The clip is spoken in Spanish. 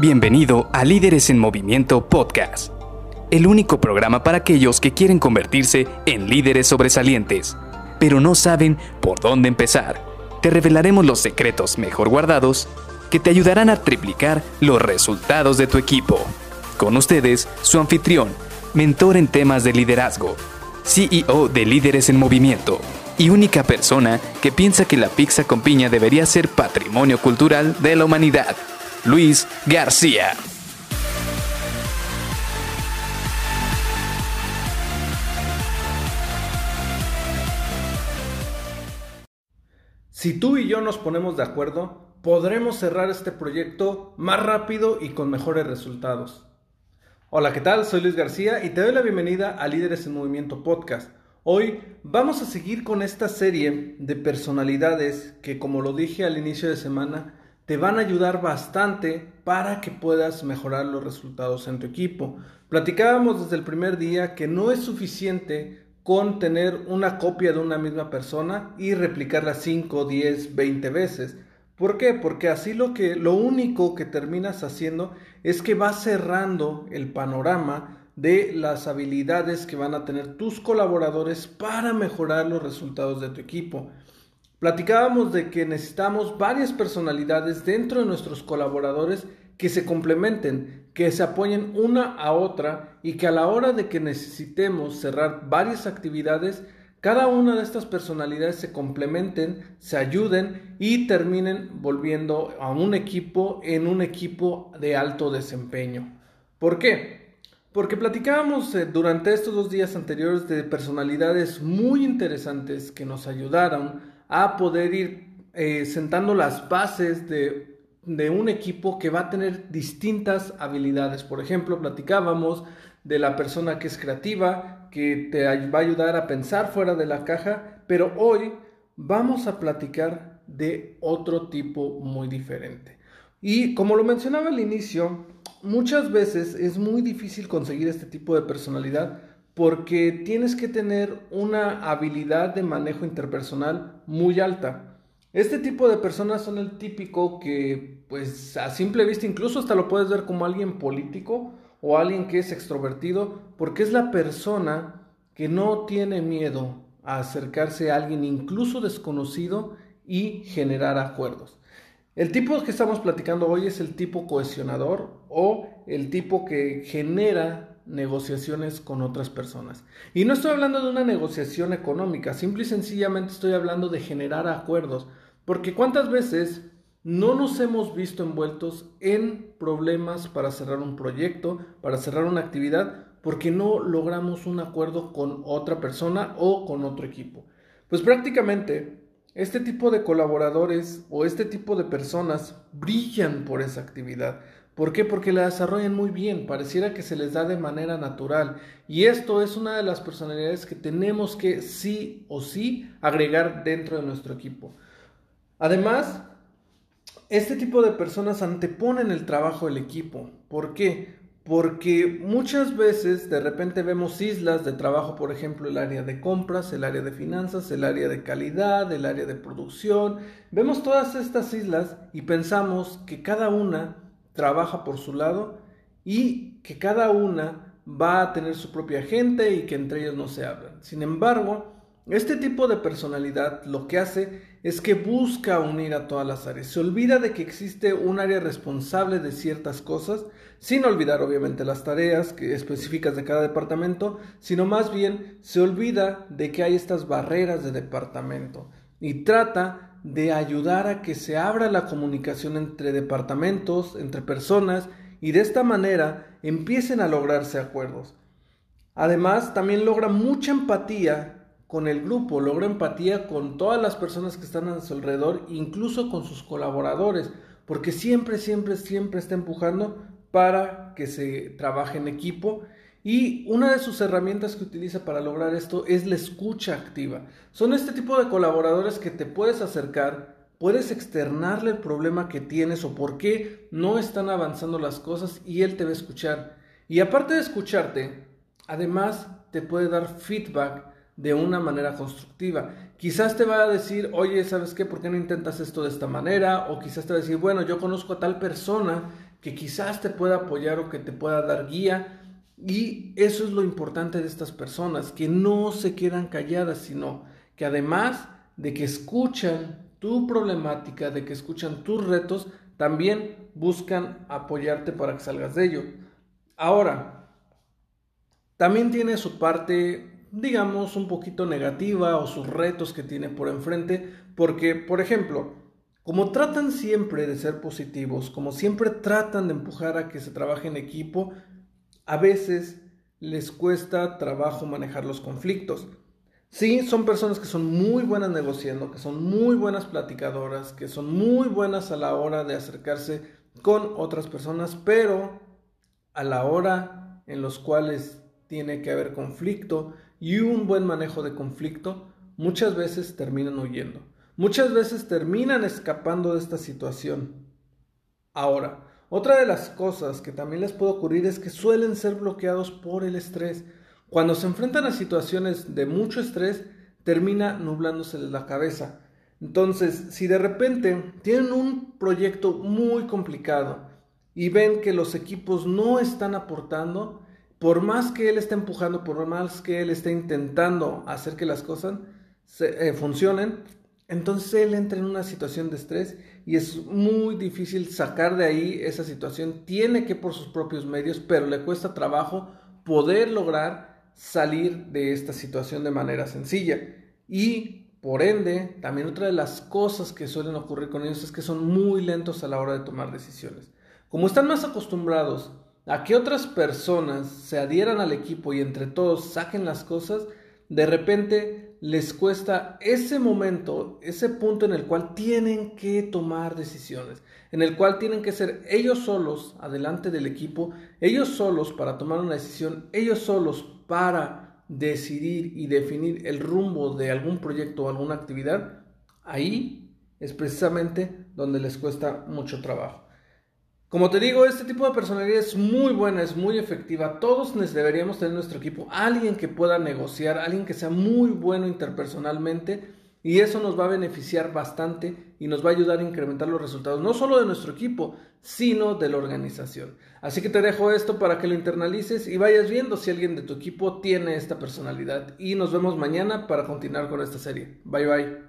Bienvenido a Líderes en Movimiento Podcast, el único programa para aquellos que quieren convertirse en líderes sobresalientes, pero no saben por dónde empezar. Te revelaremos los secretos mejor guardados que te ayudarán a triplicar los resultados de tu equipo. Con ustedes, su anfitrión, mentor en temas de liderazgo, CEO de Líderes en Movimiento y única persona que piensa que la pizza con piña debería ser patrimonio cultural de la humanidad, Luis García. Si tú y yo nos ponemos de acuerdo, podremos cerrar este proyecto más rápido y con mejores resultados. Hola, ¿qué tal? Soy Luis García y te doy la bienvenida a Líderes en Movimiento Podcast. Hoy vamos a seguir con esta serie de personalidades que, como lo dije al inicio de semana, te van a ayudar bastante para que puedas mejorar los resultados en tu equipo. Platicábamos desde el primer día que no es suficiente con tener una copia de una misma persona y replicarla 5, 10, 20 veces. ¿Por qué? Porque así lo que lo único que terminas haciendo es que vas cerrando el panorama de las habilidades que van a tener tus colaboradores para mejorar los resultados de tu equipo. Platicábamos de que necesitamos varias personalidades dentro de nuestros colaboradores que se complementen, que se apoyen una a otra y que a la hora de que necesitemos cerrar varias actividades, cada una de estas personalidades se complementen, se ayuden y terminen volviendo a un equipo en un equipo de alto desempeño. ¿Por qué? Porque platicábamos eh, durante estos dos días anteriores de personalidades muy interesantes que nos ayudaron a poder ir eh, sentando las bases de, de un equipo que va a tener distintas habilidades. Por ejemplo, platicábamos de la persona que es creativa, que te va a ayudar a pensar fuera de la caja, pero hoy vamos a platicar de otro tipo muy diferente. Y como lo mencionaba al inicio, muchas veces es muy difícil conseguir este tipo de personalidad porque tienes que tener una habilidad de manejo interpersonal muy alta. Este tipo de personas son el típico que, pues a simple vista, incluso hasta lo puedes ver como alguien político o alguien que es extrovertido, porque es la persona que no tiene miedo a acercarse a alguien incluso desconocido y generar acuerdos. El tipo que estamos platicando hoy es el tipo cohesionador o el tipo que genera negociaciones con otras personas. Y no estoy hablando de una negociación económica, simple y sencillamente estoy hablando de generar acuerdos, porque cuántas veces no nos hemos visto envueltos en problemas para cerrar un proyecto, para cerrar una actividad, porque no logramos un acuerdo con otra persona o con otro equipo. Pues prácticamente este tipo de colaboradores o este tipo de personas brillan por esa actividad. ¿Por qué? Porque la desarrollan muy bien, pareciera que se les da de manera natural. Y esto es una de las personalidades que tenemos que sí o sí agregar dentro de nuestro equipo. Además, este tipo de personas anteponen el trabajo del equipo. ¿Por qué? Porque muchas veces de repente vemos islas de trabajo, por ejemplo, el área de compras, el área de finanzas, el área de calidad, el área de producción. Vemos todas estas islas y pensamos que cada una trabaja por su lado y que cada una va a tener su propia gente y que entre ellos no se hablan. Sin embargo, este tipo de personalidad lo que hace es que busca unir a todas las áreas. Se olvida de que existe un área responsable de ciertas cosas, sin olvidar obviamente las tareas específicas de cada departamento, sino más bien se olvida de que hay estas barreras de departamento y trata de ayudar a que se abra la comunicación entre departamentos, entre personas, y de esta manera empiecen a lograrse acuerdos. Además, también logra mucha empatía con el grupo, logra empatía con todas las personas que están a su alrededor, incluso con sus colaboradores, porque siempre, siempre, siempre está empujando para que se trabaje en equipo y una de sus herramientas que utiliza para lograr esto es la escucha activa. Son este tipo de colaboradores que te puedes acercar, puedes externarle el problema que tienes o por qué no están avanzando las cosas y él te va a escuchar. Y aparte de escucharte, además te puede dar feedback de una manera constructiva. Quizás te va a decir, oye, ¿sabes qué? ¿Por qué no intentas esto de esta manera? O quizás te va a decir, bueno, yo conozco a tal persona que quizás te pueda apoyar o que te pueda dar guía. Y eso es lo importante de estas personas, que no se quedan calladas, sino que además de que escuchan tu problemática, de que escuchan tus retos, también buscan apoyarte para que salgas de ello. Ahora, también tiene su parte, digamos, un poquito negativa o sus retos que tiene por enfrente, porque, por ejemplo, como tratan siempre de ser positivos, como siempre tratan de empujar a que se trabaje en equipo, a veces les cuesta trabajo manejar los conflictos. Sí, son personas que son muy buenas negociando, que son muy buenas platicadoras, que son muy buenas a la hora de acercarse con otras personas, pero a la hora en los cuales tiene que haber conflicto y un buen manejo de conflicto, muchas veces terminan huyendo. Muchas veces terminan escapando de esta situación. Ahora, otra de las cosas que también les puede ocurrir es que suelen ser bloqueados por el estrés. Cuando se enfrentan a situaciones de mucho estrés, termina nublándose la cabeza. Entonces, si de repente tienen un proyecto muy complicado y ven que los equipos no están aportando, por más que él esté empujando, por más que él esté intentando hacer que las cosas eh, funcionen, entonces él entra en una situación de estrés y es muy difícil sacar de ahí esa situación. Tiene que por sus propios medios, pero le cuesta trabajo poder lograr salir de esta situación de manera sencilla. Y por ende, también otra de las cosas que suelen ocurrir con ellos es que son muy lentos a la hora de tomar decisiones. Como están más acostumbrados a que otras personas se adhieran al equipo y entre todos saquen las cosas, de repente les cuesta ese momento, ese punto en el cual tienen que tomar decisiones, en el cual tienen que ser ellos solos adelante del equipo, ellos solos para tomar una decisión, ellos solos para decidir y definir el rumbo de algún proyecto o alguna actividad, ahí es precisamente donde les cuesta mucho trabajo. Como te digo, este tipo de personalidad es muy buena, es muy efectiva. Todos deberíamos tener en nuestro equipo alguien que pueda negociar, alguien que sea muy bueno interpersonalmente y eso nos va a beneficiar bastante y nos va a ayudar a incrementar los resultados, no solo de nuestro equipo, sino de la organización. Así que te dejo esto para que lo internalices y vayas viendo si alguien de tu equipo tiene esta personalidad. Y nos vemos mañana para continuar con esta serie. Bye bye.